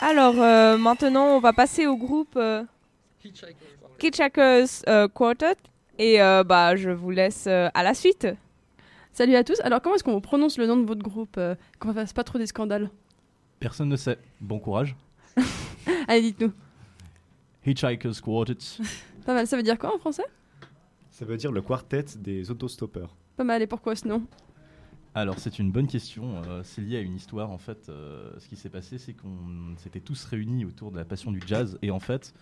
Alors euh, maintenant, on va passer au groupe euh, Hitchhikers euh, Quartet et euh, bah je vous laisse euh, à la suite. Salut à tous. Alors, comment est-ce qu'on prononce le nom de votre groupe euh, Qu'on fasse pas trop des scandales? Personne ne sait. Bon courage. Allez, dites-nous. Hitchhiker's Quartet. Pas mal. Ça veut dire quoi en français? Ça veut dire le quartet des autostoppeurs. Pas mal. Et pourquoi ce nom? Alors c'est une bonne question. Euh, c'est lié à une histoire en fait. Euh, ce qui s'est passé, c'est qu'on s'était tous réunis autour de la passion du jazz et en fait,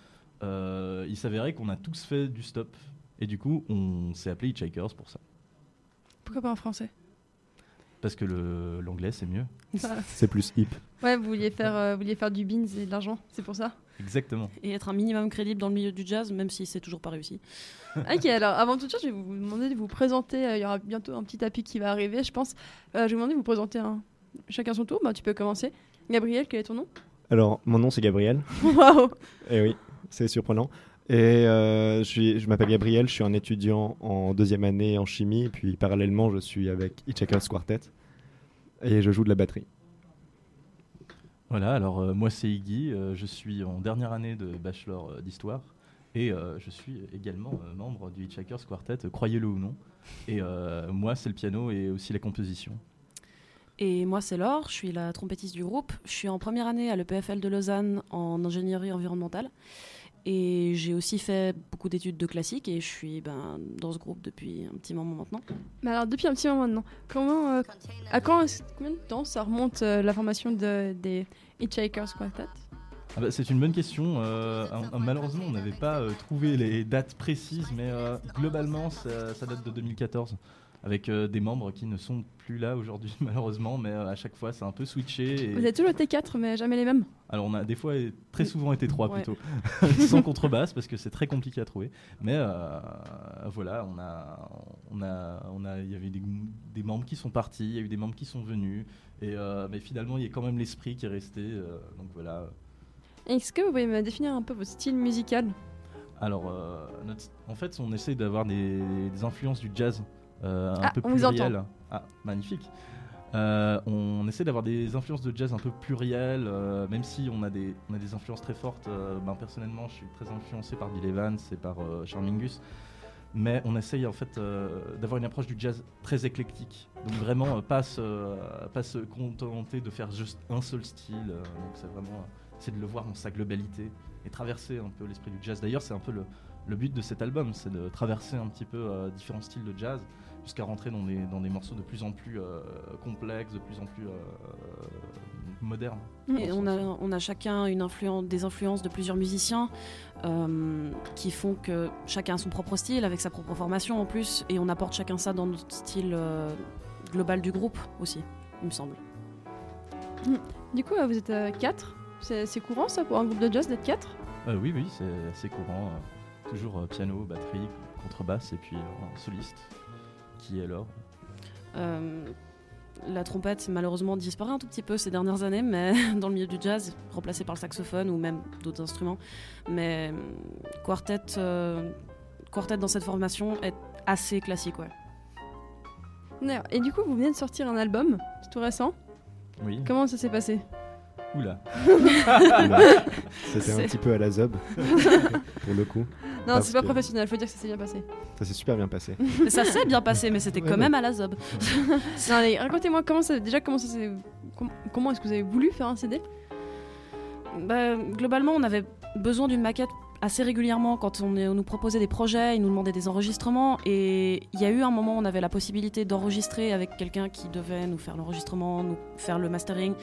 euh, il s'avérait qu'on a tous fait du stop et du coup, on s'est appelé Hitchhikers pour ça. Pourquoi pas en français? Parce que le- l'anglais c'est mieux. C'est plus hip. Ouais, vous vouliez faire, euh, vous vouliez faire du beans et de l'argent, c'est pour ça Exactement. Et être un minimum crédible dans le milieu du jazz, même si c'est toujours pas réussi. Ok, alors avant toute chose, je vais vous demander de vous présenter. euh, Il y aura bientôt un petit tapis qui va arriver, je pense. Euh, je vais vous demander de vous présenter un... chacun son tour. Bah, tu peux commencer. Gabriel, quel est ton nom? Alors, mon nom c'est Gabriel. Waouh Et oui, c'est surprenant. Et euh, je, suis- je m'appelle Gabriel, je suis un étudiant en deuxième année en chimie. Et puis parallèlement, je suis avec Hitchhiker's Quartet. Et je joue de la batterie. Voilà. Alors euh, moi c'est Iggy. euh, je suis en dernière année de bachelor euh, d'histoire et euh, je suis également euh, membre du Hitchhiker's Quartet. euh, Croyez-le ou non. Et euh, moi c'est le piano et aussi la composition. Et moi, c'est Laure, je suis la trompettiste du groupe. Je suis en première année à l'EPFL de Lausanne en ingénierie environnementale. Et j'ai aussi fait beaucoup d'études de classique et je suis ben, dans ce groupe depuis un petit moment maintenant. Mais alors, depuis un petit moment maintenant, comment, euh, à quand, combien de temps ça remonte euh, la formation de, des Hitchhikers Quartet? Ah bah, c'est une bonne question. Euh, malheureusement, on n'avait pas euh, trouvé les dates précises, mais euh, globalement, ça, ça date de 2014, avec euh, des membres qui ne sont plus là aujourd'hui, malheureusement, mais euh, à chaque fois, c'est un peu switché. et- Vous êtes toujours T4, mais jamais les mêmes? Alors, on a des fois, et très souvent été trois plutôt, sans contrebasse, parce que c'est très compliqué à trouver. Mais euh, voilà, on a, on a, on a, il y avait des, des membres qui sont partis, il y a eu des membres qui sont venus, et mais finalement, il y a quand même l'esprit qui est resté. donc voilà. Est-ce que vous pouvez me définir un peu votre style musical Alors, euh, notre- en fait, on essaye d'avoir des, des influences du jazz un Ah, peu on vous pluriel. Ah, magnifique. Euh, on essaie d'avoir des influences de jazz un peu plurielles, euh, même si on a des, on a des influences très fortes. euh, ben, personnellement, je suis très influencé par Bill Evans et par euh, Charles Mingus. Mais on essaye en fait euh, d'avoir une approche du jazz très éclectique. Donc vraiment, euh, pas, se, euh, pas se contenter de faire juste un seul style. euh, donc c'est vraiment, euh, c'est de le voir dans sa globalité et traverser un peu l'esprit du jazz. D'ailleurs, c'est un peu le, le but de cet album, c'est de traverser un petit peu euh, différents styles de jazz jusqu'à rentrer dans des, dans des morceaux de plus en plus euh, complexes, de plus en plus euh, modernes. Et on a, on a chacun une influence, des influences de plusieurs musiciens euh, qui font que chacun a son propre style, avec sa propre formation en plus, et on apporte chacun ça dans notre style euh, global du groupe aussi, il me semble. Du coup, vous êtes 4 c'est, c'est courant ça pour un groupe de jazz d'être 4 Euh, oui, oui, c'est assez courant. toujours piano, batterie, contrebasse et puis un soliste qui est. Euh, la trompette malheureusement disparaît un tout petit peu ces dernières années, mais dans le milieu du jazz, remplacée par le saxophone ou même d'autres instruments. Mais euh, quartet, euh, quartet dans cette formation est assez classique, ouais. Et du coup, vous venez de sortir un album, c'est tout récent. Oui. Comment ça s'est passé? Oula. Oula. C'était un petit peu à la zob, pour le coup. Non, c'est pas que- professionnel, faut dire que ça s'est bien passé. Ça s'est super bien passé. Ça s'est bien passé, mais c'était Ouais, quand ouais. même à la zob. Non, allez, racontez-moi comment ça, déjà comment ça com- comment est-ce que vous avez voulu faire un CD Bah, globalement, on avait besoin d'une maquette assez régulièrement quand on, nous proposait des projets, ils nous demandaient des enregistrements. Et il y a eu un moment où on avait la possibilité d'enregistrer avec quelqu'un qui devait nous faire l'enregistrement, nous faire le mastering.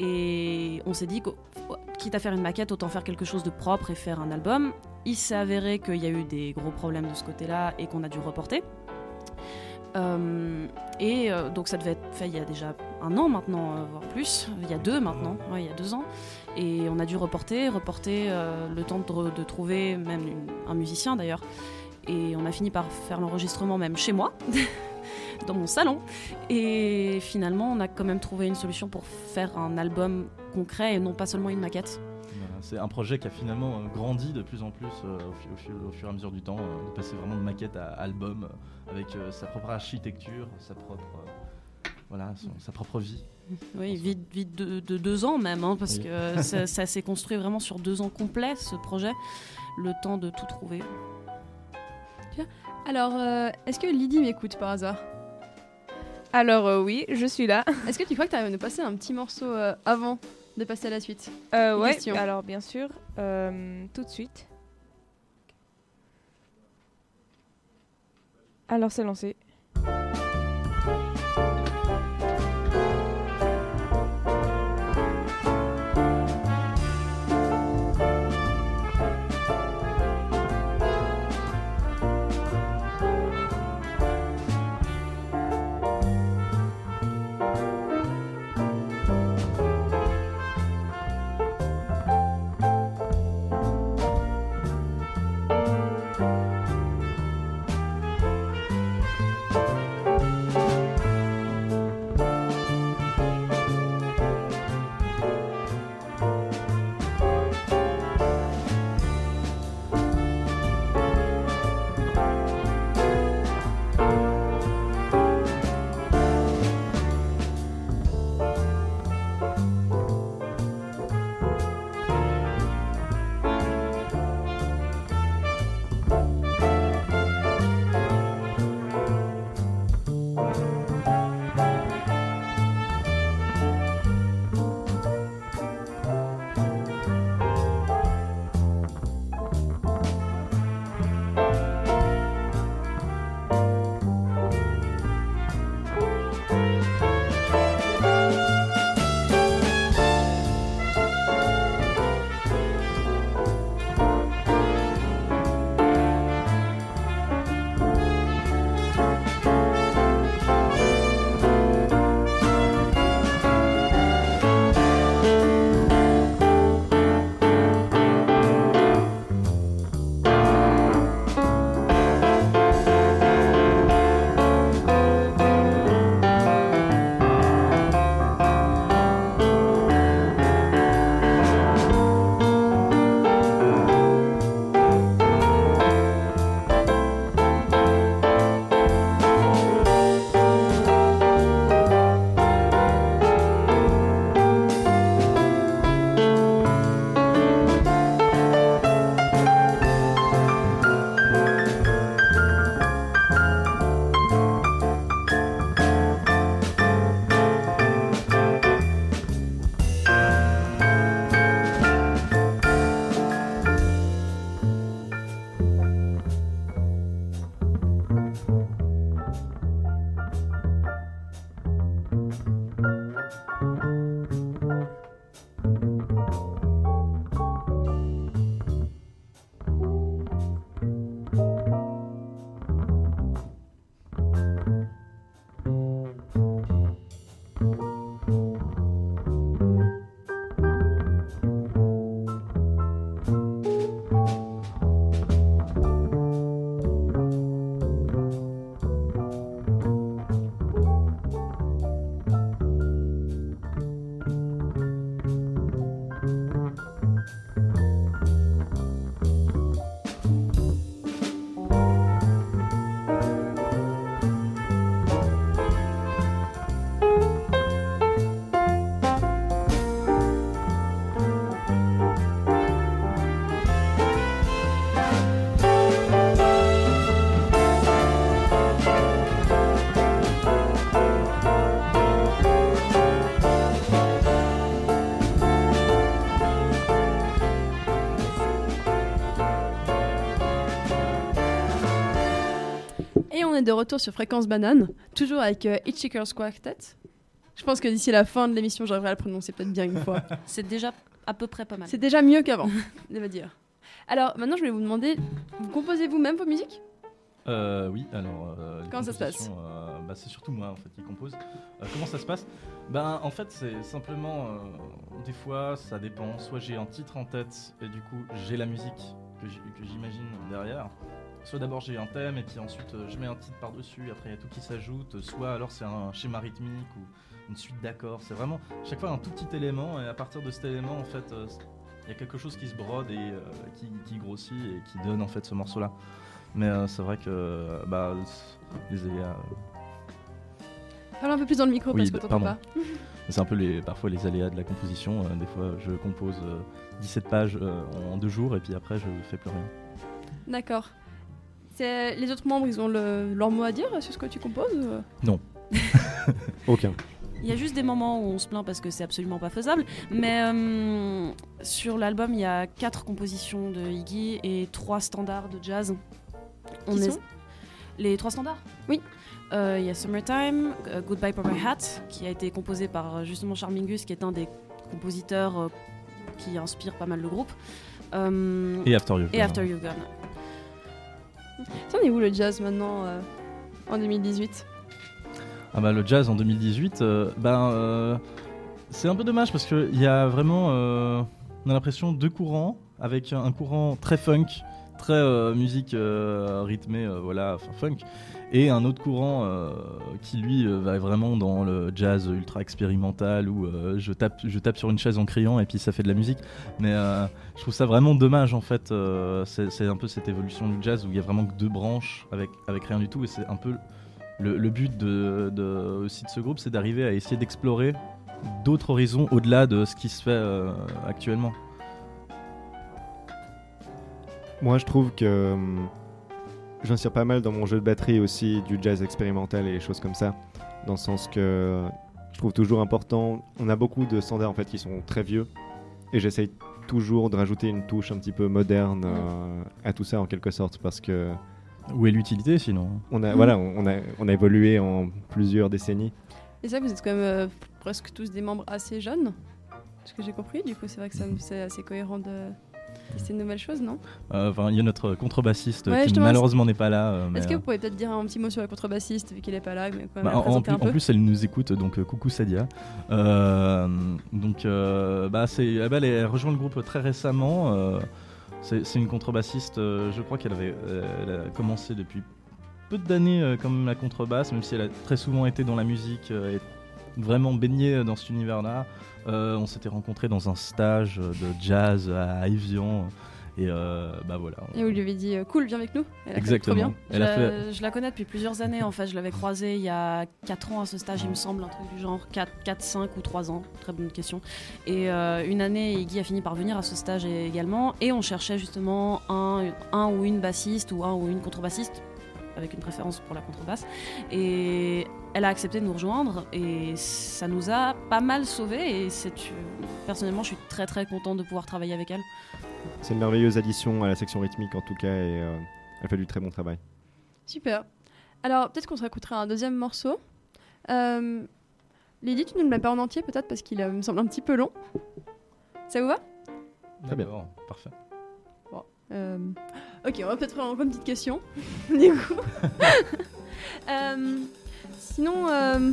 Et on s'est dit que, quitte à faire une maquette, autant faire quelque chose de propre et faire un album. Il s'est avéré qu'il y a eu des gros problèmes de ce côté-là et qu'on a dû reporter. Euh, et euh, donc ça devait être fait il y a déjà un an maintenant, euh, voire plus, il y a deux maintenant, il y a deux ans. Et on a dû reporter, reporter euh, le temps de, trouver même un musicien d'ailleurs. Et on a fini par faire l'enregistrement même chez moi, dans mon salon. Et finalement, on a quand même trouvé une solution pour faire un album concret et non pas seulement une maquette. C'est un projet qui a finalement euh, grandi de plus en plus euh, au, fu- au fu- au fur et à mesure du temps, de passer vraiment de maquette à album, avec sa propre architecture, sa propre. Euh, voilà, son- sa propre vie. Oui, vite, vite de, de deux ans même, hein, parce Oui. que ça, ça s'est construit vraiment sur deux ans complets, ce projet. Le temps de tout trouver. Alors, euh, est-ce que Lydie m'écoute par hasard? Alors euh, oui, je suis là. Est-ce que tu crois que tu arrives à nous passer un petit morceau euh, avant de passer à la suite? Euh, question. alors bien sûr, euh, tout de suite. Alors c'est lancé. Retour sur Fréquence Banane, toujours avec euh, Hitchhiker's Quartet. Je pense que d'ici la fin de l'émission, j'arriverai à le prononcer peut-être bien une fois. C'est déjà à peu près pas mal. C'est déjà mieux qu'avant, je vais dire. Alors maintenant, je vais vous demander, vous composez vous-même vos musiques? Euh, oui, alors. euh, les Comment ça se passe? compositions, euh, bah, C'est surtout moi en fait qui compose. Euh, comment ça se passe? Ben en fait c'est simplement euh, des fois ça dépend. Soit j'ai un titre en tête et du coup j'ai la musique que j'imagine derrière. Soit d'abord j'ai un thème et puis ensuite euh, je mets un titre par dessus. Après il y a tout qui s'ajoute. Soit alors c'est un schéma rythmique ou une suite d'accords. C'est vraiment chaque fois un tout petit élément et à partir de cet élément en fait euh, il y a quelque chose qui se brode et euh, qui, qui grossit et qui donne en fait ce morceau là. Mais euh, c'est vrai que bah, les aléas. Parle un peu plus dans le micro Oui, parce que t'entends pas. C'est un peu les, parfois les aléas de la composition. euh, des fois, je compose euh, 17 pages en deux jours et puis après, je fais plus rien. D'accord. C'est- Les autres membres, ils ont le- leur mot à dire sur ce que tu composes ou- Aucun. Il y a juste des moments où on se plaint parce que c'est absolument pas faisable. Mais euh, sur l'album, il y a quatre compositions de Iggy et trois standards de jazz. Qui sont? Les trois standards? Oui. Euh, Il y a Summertime, euh, Goodbye Purple Hat, qui a été composé par euh, justement Charmingus, qui est un des compositeurs euh, qui inspire pas mal le groupe. Euh, Et After You. et After You Gone. Ça, on est où le jazz maintenant euh, en 2018 Ah bah le jazz en 2018, euh, ben euh, c'est un peu dommage parce qu'il y a vraiment, on a l'impression deux courants avec un courant très funk, très euh, musique euh, rythmée, euh, voilà, enfin, funk, et un autre courant qui lui va vraiment dans le jazz ultra expérimental où je tape, je tape sur une chaise en criant et puis ça fait de la musique. Mais je trouve ça vraiment dommage en fait. c'est un peu cette évolution du jazz où il y a vraiment que deux branches avec avec rien du tout et c'est un peu le, but de, aussi de ce groupe, c'est d'arriver à essayer d'explorer d'autres horizons au-delà de ce qui se fait actuellement. Moi, je trouve que hum, j'insère pas mal dans mon jeu de batterie aussi du jazz expérimental et les choses comme ça, dans le sens que je trouve toujours important. On a beaucoup de standards en fait qui sont très vieux, et j'essaye toujours de rajouter une touche un petit peu moderne euh, à tout ça en quelque sorte, parce que Où est l'utilité sinon on a voilà, on a on a évolué en plusieurs décennies. Et ça, vous êtes quand même euh, presque tous des membres assez jeunes, ce que j'ai compris? Du coup, c'est vrai que c'est assez cohérent de tester de nouvelles choses, non Euh, Enfin, il y a notre contrebassiste Ouais, qui malheureusement n'est pas là. euh, Est-ce que euh, vous pourriez peut-être dire un petit mot sur la contrebassiste vu qu'il est pas là, mais quand même bah, en, plus, un peu en plus, elle nous écoute, donc euh, coucou Sadia. Euh, donc, euh, bah, c'est, elle a rejoint le groupe très récemment. euh, c'est, c'est une contrebassiste, euh, je crois qu'elle avait euh, elle a commencé depuis peu d'années euh, comme la contrebasse, même si elle a très souvent été dans la musique euh, et vraiment baignée dans cet univers-là. Euh, on s'était rencontrés dans un stage de jazz à Evian. Et euh, bah voilà. Et vous lui avez dit euh, cool, viens avec nous. Elle a fait Exactement. Trop bien. Elle a je, fait. je la connais depuis plusieurs années en fait. Je l'avais croisée il y a 4 ans à ce stage, il me semble, un truc du genre 4, 4 5 ou 3 ans. Très bonne question. Et euh, une année, Iggy a fini par venir à ce stage également. Et on cherchait justement un, un ou une bassiste ou un ou une contrebassiste, avec une préférence pour la contrebasse. Et elle a accepté de nous rejoindre et ça nous a pas mal sauvés. Et c'est, personnellement, je suis très très contente de pouvoir travailler avec elle. C'est une merveilleuse addition à la section rythmique en tout cas, et euh, elle fait du très bon travail. Super. Alors, peut-être qu'on se réécoutera un deuxième morceau. Euh, Lydie, tu ne le mets pas en entier peut-être parce qu'il euh, me semble un petit peu long. Ça vous va? Très bien. Parfait. Euh, Ok, on va peut-être faire encore une petite question. du coup. Sinon. euh,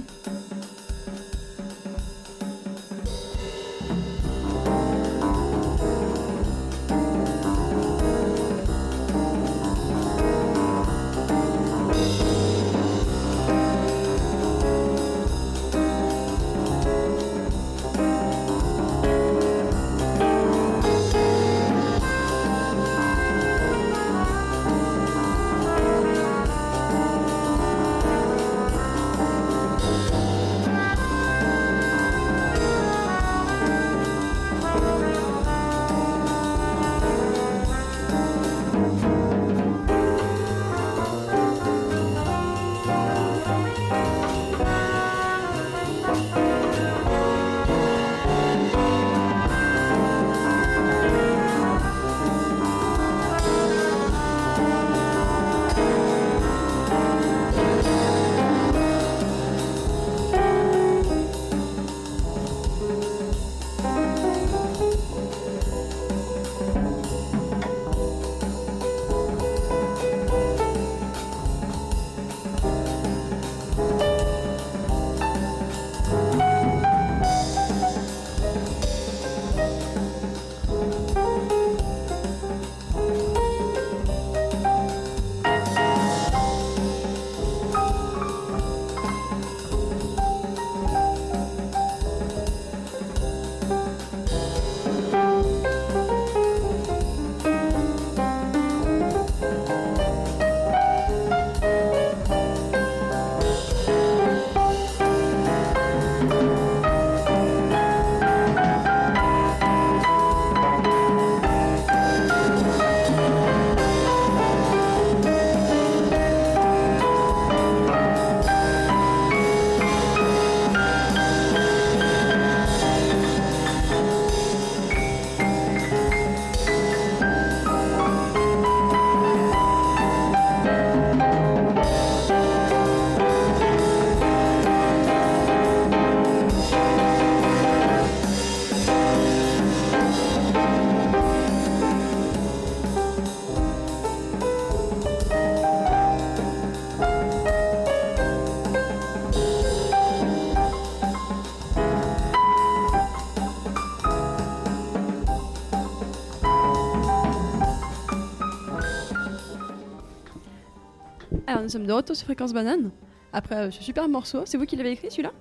sommes de retour sur Fréquence Banane. Après euh, ce super morceau, c'est vous qui l'avez écrit celui-là?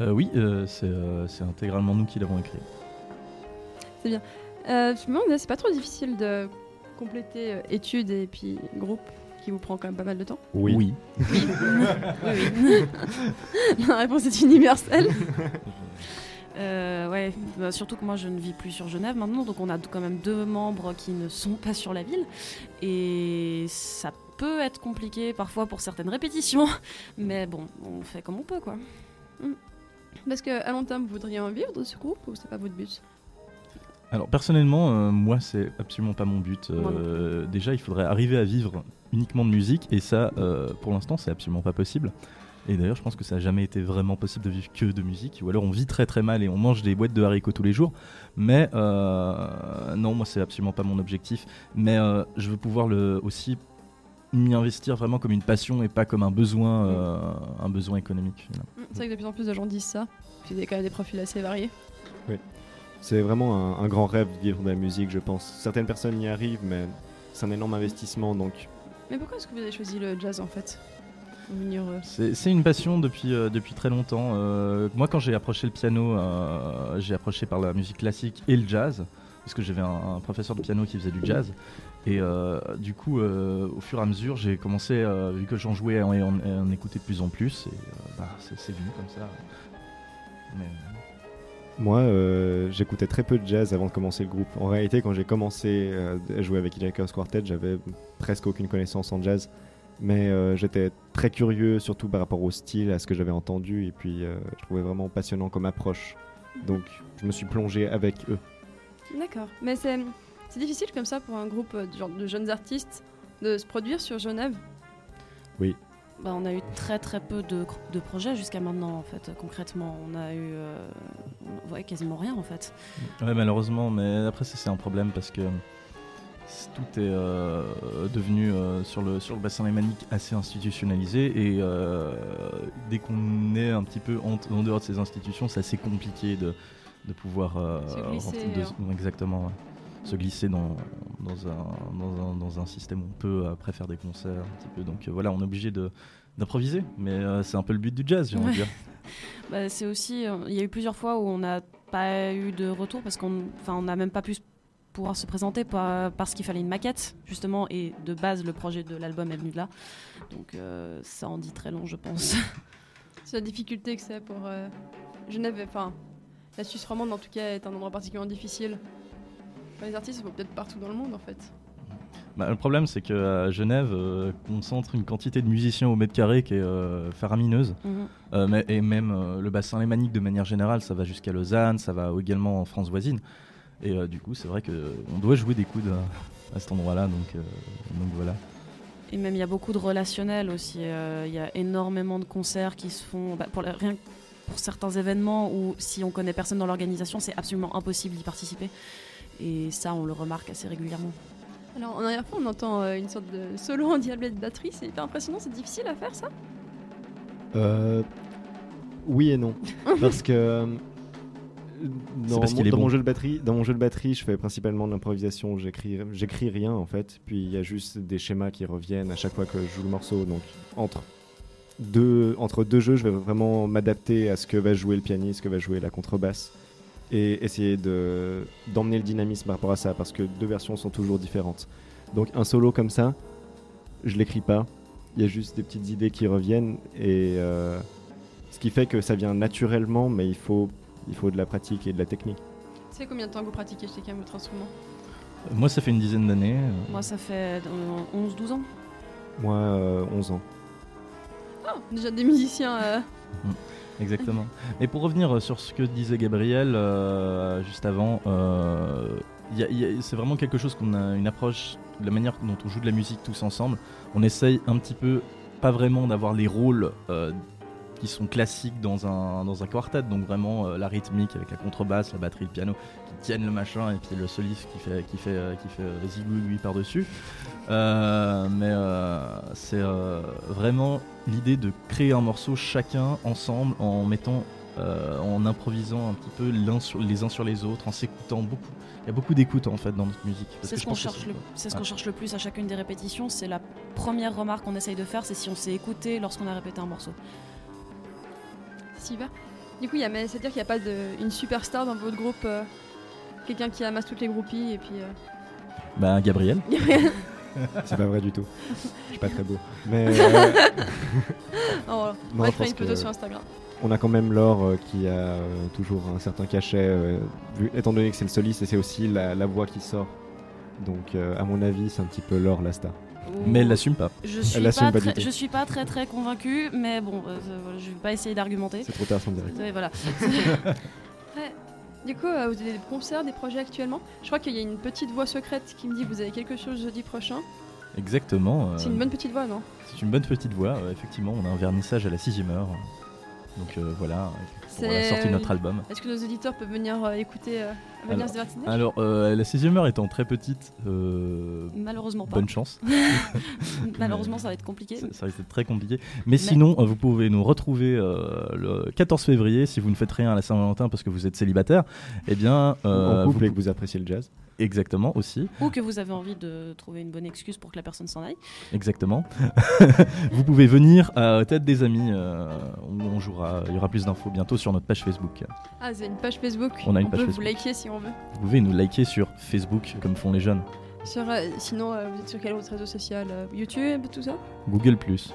Euh, oui, euh, c'est euh, c'est intégralement nous qui l'avons écrit. euh, Je me demande, c'est pas trop difficile de compléter euh, études et puis groupe qui vous prend quand même pas mal de temps? Oui. Oui, oui. La réponse est universelle. Euh, ouais, bah, surtout que moi je ne vis plus sur Genève maintenant, donc on a quand même deux membres qui ne sont pas sur la ville. Et ça peut être compliqué parfois pour certaines répétitions, mais bon, on fait comme on peut quoi. Parce qu'à long terme, vous voudriez en vivre de ce groupe ou c'est pas votre but? Alors personnellement, euh, moi c'est absolument pas mon but. Euh, déjà, il faudrait arriver à vivre uniquement de musique et ça, euh, pour l'instant, c'est absolument pas possible. Et d'ailleurs, je pense que ça a jamais été vraiment possible de vivre que de musique. Ou alors on vit très très mal et on mange des boîtes de haricots tous les jours. Mais euh, non, moi c'est absolument pas mon objectif. Mais euh, je veux pouvoir le aussi m'y investir vraiment comme une passion et pas comme un besoin, euh, un besoin économique. finalement. Mm, C'est vrai que de plus en plus de gens disent ça. Puis il y a quand même des profils assez variés. C'est vraiment un, un grand rêve de vivre de la musique, je pense. Certaines personnes y arrivent, mais c'est un énorme investissement, donc Mais pourquoi est-ce que vous avez choisi le jazz en fait? Euh, C'est c'est une passion depuis, euh, depuis très longtemps. Euh, moi, quand j'ai approché le piano, euh, j'ai approché par la musique classique et le jazz, parce que j'avais un, un professeur de piano qui faisait du jazz. Et euh, du coup, euh, au fur et à mesure, j'ai commencé, euh, vu que j'en jouais, à en, en- en écouter de plus en plus. Et euh, bah, c'est c'est venu comme ça. Mais, Moi, euh, j'écoutais très peu de jazz avant de commencer le groupe. En réalité, quand j'ai commencé euh, à jouer avec Ilakos Quartet, j'avais presque aucune connaissance en jazz. Mais euh, j'étais très curieux, surtout par rapport au style, à ce que j'avais entendu. Et puis, euh, je trouvais vraiment passionnant comme approche. Donc, je me suis plongé avec eux. D'accord. Mais c'est c'est difficile comme ça pour un groupe euh, de, genre de jeunes artistes de se produire sur Genève. Bah, on a eu très très peu de, de projets jusqu'à maintenant en fait, concrètement. On a eu euh, ouais, quasiment rien en fait. Ouais, malheureusement, mais après, ça, c'est un problème parce que tout est euh, devenu euh, sur, le, sur le bassin lémanique assez institutionnalisé et euh, dès qu'on est un petit peu en, en dehors de ces institutions, c'est assez compliqué de, de pouvoir euh, Se glisser, rentrer de- exactement ouais. Se glisser dans, dans, un, dans, un, dans un système où on peut après faire des concerts un petit peu. Donc euh, voilà, on est obligé de d'improviser, mais euh, c'est un peu le but du jazz, j'ai envie de dire. Bah, c'est aussi, euh, il y a eu plusieurs fois où on n'a pas eu de retour parce qu'on enfin, on n'a même pas pu pouvoir se présenter par- parce qu'il fallait une maquette justement et de base le projet de l'album est venu de là. Donc euh, ça en dit très long je pense. C'est la difficulté que c'est pour euh, Genève. Enfin, la Suisse romande en tout cas est un endroit particulièrement difficile. Enfin, les artistes vont peut-être partout dans le monde en fait. Bah, le problème, c'est qu'à Genève, euh, concentre une quantité de musiciens au mètre carré qui est euh, faramineuse. Mhm. Euh, mais- et même euh, le bassin lémanique, de manière générale, ça va jusqu'à Lausanne, ça va également en France voisine. Et euh, du coup, c'est vrai qu'on doit jouer des coudes à, à cet endroit-là. Donc, euh, donc voilà. Et même il y a beaucoup de relationnels aussi. euh, Il y a énormément de concerts qui se font bah, pour la- rien que pour certains événements où si on connaît personne dans l'organisation, c'est absolument impossible d'y participer. Et ça, on le remarque assez régulièrement. Alors en arrière-fond, on entend euh, une sorte de solo en diablé de batterie. C'est hyper impressionnant. C'est difficile à faire ça? Euh, oui et non. Parce que euh, dans, parce mon, qu'il est dans bon. mon jeu de batterie, dans mon jeu de batterie, je fais principalement de l'improvisation. J'écris, j'écris rien en fait. Puis il y a juste des schémas qui reviennent à chaque fois que je joue le morceau. Donc entre deux, entre deux jeux, je vais vraiment m'adapter à ce que va jouer le pianiste, ce que va jouer la contrebasse, et essayer de d'emmener le dynamisme par rapport à ça, parce que deux versions sont toujours différentes. Donc un solo comme ça, je l'écris pas. Il y a juste des petites idées qui reviennent et euh, ce qui fait que ça vient naturellement, mais il faut, il faut de la pratique et de la technique. Tu sais combien de temps que vous pratiquez chacun votre instrument? Euh, Moi, ça fait une dizaine d'années. euh, Moi, ça fait euh, 11-12 ans. Moi, euh, 11 ans. Oh, déjà des musiciens. euh, Exactement. Et pour revenir euh, sur ce que disait Gabriel euh, juste avant, euh, c'est vraiment quelque chose qu'on a une approche la manière dont on joue de la musique tous ensemble. On essaye un petit peu, pas vraiment d'avoir les rôles qui sont classiques dans un, dans un quartet, donc vraiment euh, la rythmique avec la contrebasse, la batterie, le piano qui tiennent le machin et puis le soliste qui fait, qui fait, euh, qui fait euh, par-dessus. Euh, mais euh, c'est vraiment l'idée de créer un morceau chacun ensemble en mettant en improvisant un petit peu sur, les uns sur les autres, en s'écoutant beaucoup. Il y a beaucoup d'écoute en fait dans notre musique. C'est ce qu'on cherche, le, c'est ce qu'on cherche le plus à chacune des répétitions. C'est la première remarque qu'on essaye de faire, c'est si on s'est écouté lorsqu'on a répété un morceau. Du coup, il y a- mais c'est-à-dire qu'il n'y a pas de, une superstar dans votre groupe, euh, quelqu'un qui amasse toutes les groupies et puis. euh, Bah, Gabriel. C'est pas vrai du tout. Je suis pas très beau. Mais euh, oh, on Non, va une photo sur Instagram. on a quand même Laure euh, qui a euh, toujours un certain cachet, euh, vu- étant donné que c'est le soliste et c'est aussi la, la voix qui sort. Donc, euh, à mon avis, c'est un petit peu Laure la star. Mais elle l'assume pas. Je suis, l'assume pas pas du très, tout. je suis pas très très convaincue, mais bon, euh, euh, voilà, je vais pas essayer d'argumenter. C'est trop tard sans direct. Voilà. Ouais. Du coup, euh, vous avez des concerts, des projets actuellement? Je crois qu'il y a une petite voix secrète qui me dit que vous avez quelque chose jeudi prochain. Exactement. euh, C'est une bonne petite voix, non? c'est une bonne petite voix. euh, effectivement, on a un vernissage à la sixième heure. Donc euh, voilà, pour la sortie de notre album. Est-ce que nos auditeurs peuvent venir euh, écouter, euh, venir Alors- se divertir Alors, euh, la sixième heure étant très petite, euh, Malheureusement pas. bonne chance. Malheureusement, ça va être compliqué. Ça, ça risque d'être très compliqué. Mais, sinon, euh, vous pouvez nous retrouver euh, le 14 février si vous ne faites rien à la Saint-Valentin parce que vous êtes célibataire. Eh bien, euh, en vous et que vous appréciez le jazz. Exactement aussi, Ou que vous avez envie de trouver une bonne excuse pour que la personne s'en aille. exactement. vous pouvez venir à Tête des Amis euh, où on jouera. Il y aura plus d'infos bientôt sur notre page Facebook. Ah, vous avez une page Facebook. On a une page peut Facebook. vous liker si on veut. Vous pouvez nous liker sur Facebook comme font les jeunes. Sur, euh, sinon, euh, vous êtes sur quel autre réseau social euh, YouTube, tout ça? Google Plus.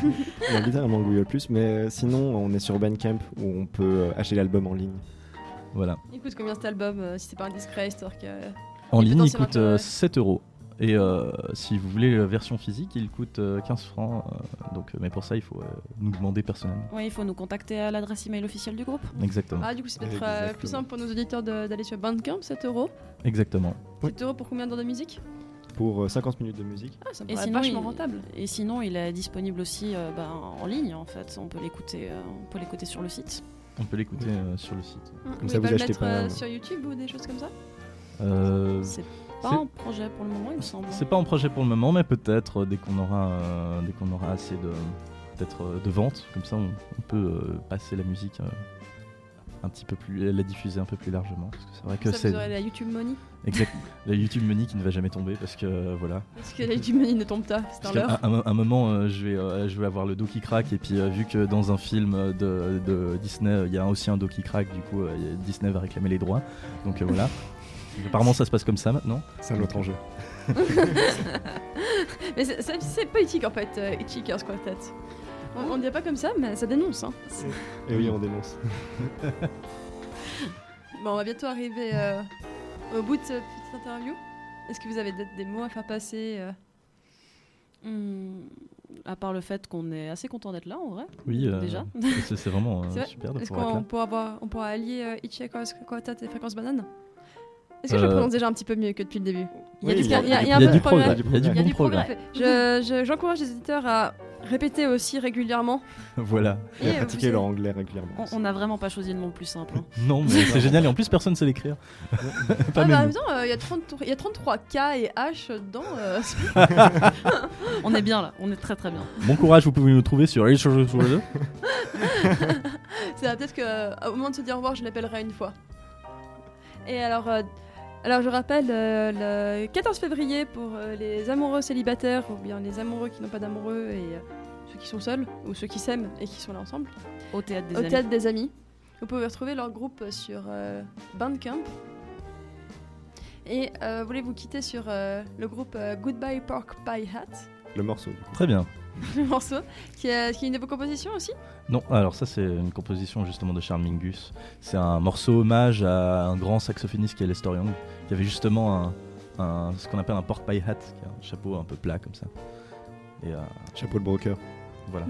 Littéralement Google Plus, mais sinon, on est sur Bandcamp où on peut acheter l'album en ligne. Voilà. Il coûte combien cet album euh, si c'est pas indiscret, histoire que. En ligne, il coûte euh, intérêt. 7 euros. Et euh, si vous voulez la version physique, il coûte euh, 15 francs. euh, donc, euh, mais pour ça, il faut euh, nous demander personnellement. Oui, il faut nous contacter à l'adresse email officielle du groupe. Exactement. Ah, du coup, c'est peut-être euh, plus simple pour nos auditeurs de- d'aller sur Bandcamp, 7 euros. Exactement. Oui. 7 euros pour combien d'heures de musique? Pour euh, 50 minutes de musique. Ah, ça me Et sinon, vachement il- rentable. Et sinon, il est disponible aussi euh, ben, en ligne en fait. On peut l'écouter, euh, on peut l'écouter sur le site. On peut l'écouter euh, sur le site. Hum, Comme vous ça, pouvez vous le achetez mettre pas, euh, euh, sur YouTube ou des choses comme ça Euh, C'est pas un projet pour le moment, il me semble. c'est pas en projet pour le moment, mais peut-être euh, dès qu'on aura, euh, dès qu'on aura assez de, peut-être euh, de ventes, comme ça, on, on peut euh, passer la musique euh, un petit peu plus, la diffuser un peu plus largement, parce que c'est vrai que c'est vous aurez la YouTube Money. exact la YouTube Money qui ne va jamais tomber, parce que euh, voilà. Parce que la YouTube Money ne tombe pas, c'est Parce un un, un- moment, euh, je, vais, euh, je vais avoir le dos qui craque, et puis euh, vu que dans un film de, de Disney, il y a aussi un dos qui craque, du coup, euh, Disney va réclamer les droits. Donc euh, voilà. Apparemment, ça se passe comme ça maintenant. C'est un autre enjeu. Mais c'est- politique en fait, euh, Hitchhiker's Quartet. On, on dirait pas comme ça, mais ça dénonce. Hein. Et oui, on dénonce. Bon, on va bientôt arriver euh, au bout de cette petite interview. Est-ce que vous avez des, des mots à faire passer euh? Hmm, à part le fait qu'on est assez content d'être là en vrai. Oui, euh, Déjà. c'est vraiment euh, vrai? super de Est-ce qu'on pourra, avoir, on pourra allier euh, Hitchhiker's Quartet et Fréquence Banane? Est-ce que je Euh, prononce déjà un petit peu mieux que depuis le début? Il y a Oui, du progrès. il y a du progrès. Je- je- J'encourage les éditeurs à répéter aussi régulièrement. Voilà. Et Et, pratiquer vous leur anglais régulièrement. On- n'a vraiment pas choisi le nom le plus simple. hein. Non, mais c'est génial et en plus personne sait l'écrire. Ah, Pas bah, en même euh, il y, a 30 il y a 33 K et H dedans. euh, on est bien là, on est très très bien. Bon courage, vous pouvez nous trouver sur c'est euh, peut-être qu'au moment de se dire au revoir, je l'appellerai une fois. Et alors, euh, alors je rappelle euh, le 14 février pour euh, les amoureux célibataires ou bien les amoureux qui n'ont pas d'amoureux et euh, ceux qui sont seuls ou ceux qui s'aiment et qui sont là ensemble. Au théâtre des au amis. théâtre des amis. Vous pouvez retrouver leur groupe sur euh, Bandcamp. Et euh, voulez-vous quitter sur euh, le groupe euh, Goodbye Pork Pie Hat, Le morceau. Très bien. le morceau, qui est, qui est une de vos compositions aussi? Non, alors ça c'est une composition justement de Charles Mingus. C'est un morceau hommage à un grand saxophoniste qui est Lester Young, qui avait justement un, un- ce qu'on appelle un pork pie hat, qui est un chapeau un peu plat comme ça. Et euh, Chapeau de broker. voilà.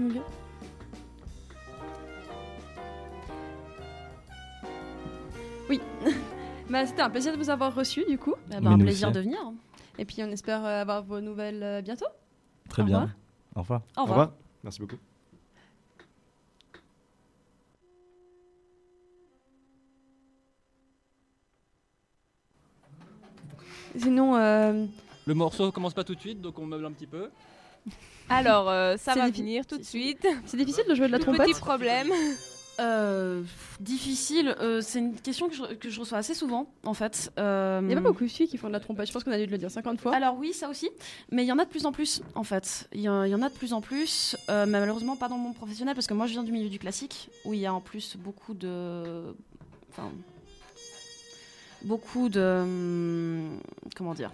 Oui. bah, C'était un plaisir de vous avoir reçu du coup. Ben, Mais un plaisir aussi. de venir. Et puis on espère euh, avoir vos nouvelles euh, bientôt. Très Au bien. revoir. Au revoir. Au revoir. Merci beaucoup. Sinon, euh, Le morceau commence pas tout de suite, donc on meuble un petit peu. Alors, euh, ça va venir tout de suite. c'est difficile de jouer de la trompette. petit problème. Euh, difficile, euh, c'est une question que je, que je reçois assez souvent en fait. Euh, Il n'y a pas beaucoup de filles qui font de la trompette. Je pense qu'on a dû le dire 50 fois. Alors oui, ça aussi, mais il y en a de plus en plus en fait. Il y, en il y en a de plus en plus, euh, mais malheureusement pas dans le monde professionnel parce que moi je viens du milieu du classique où il y a en plus beaucoup de, enfin, beaucoup de, hum, comment dire,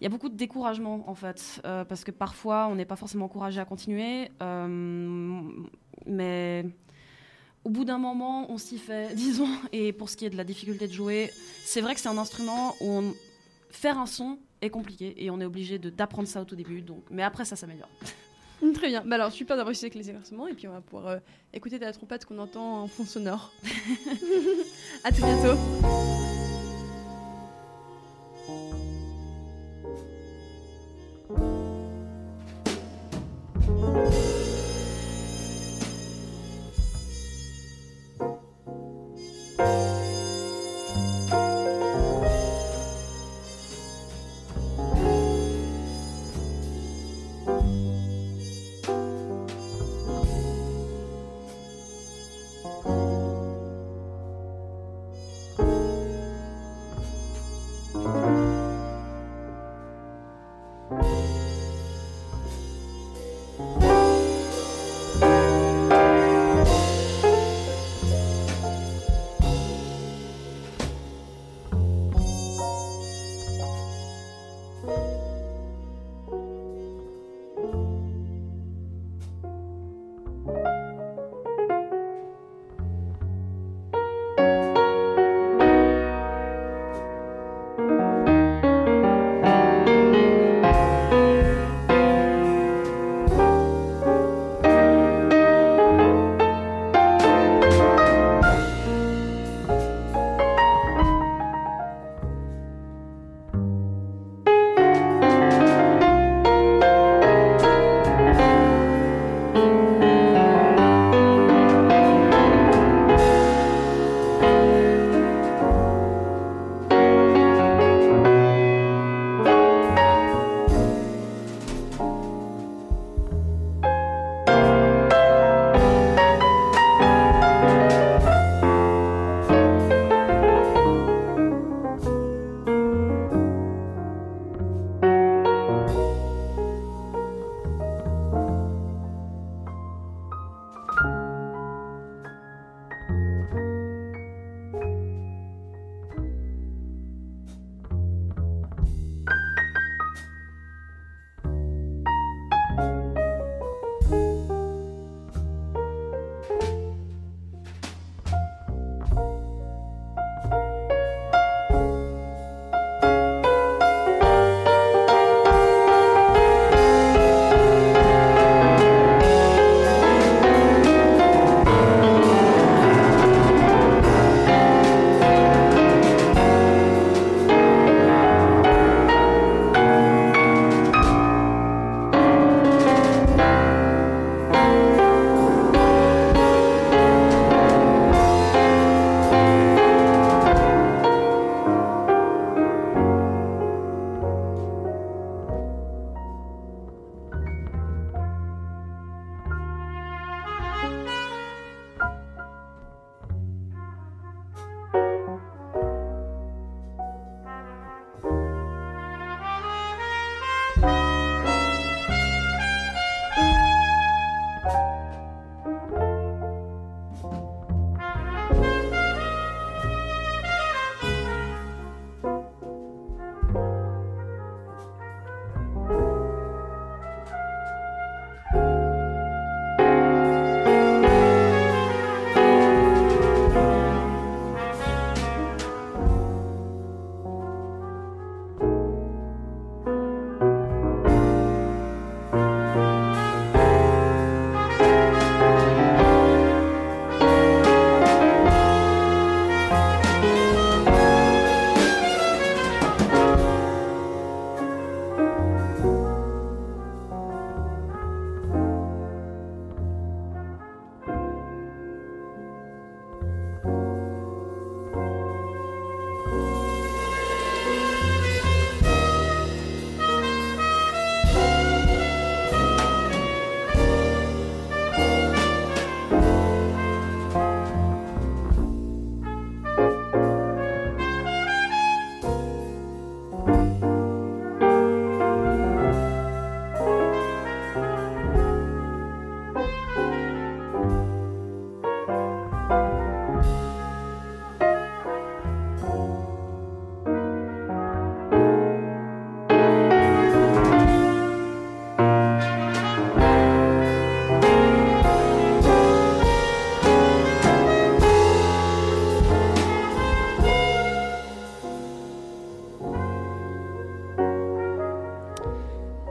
il y a beaucoup de découragement en fait euh, parce que parfois on n'est pas forcément encouragé à continuer, euh, mais au bout d'un moment, on s'y fait, disons. Et pour ce qui est de la difficulté de jouer, c'est vrai que c'est un instrument où on- faire un son est compliqué et on est obligé d'apprendre ça au tout début. Donc, mais après, ça s'améliore. Très bien. Bah alors, super d'avoir réussi avec les exercements. Et puis, on va pouvoir euh, écouter de la trompette qu'on entend en fond sonore. à très bientôt.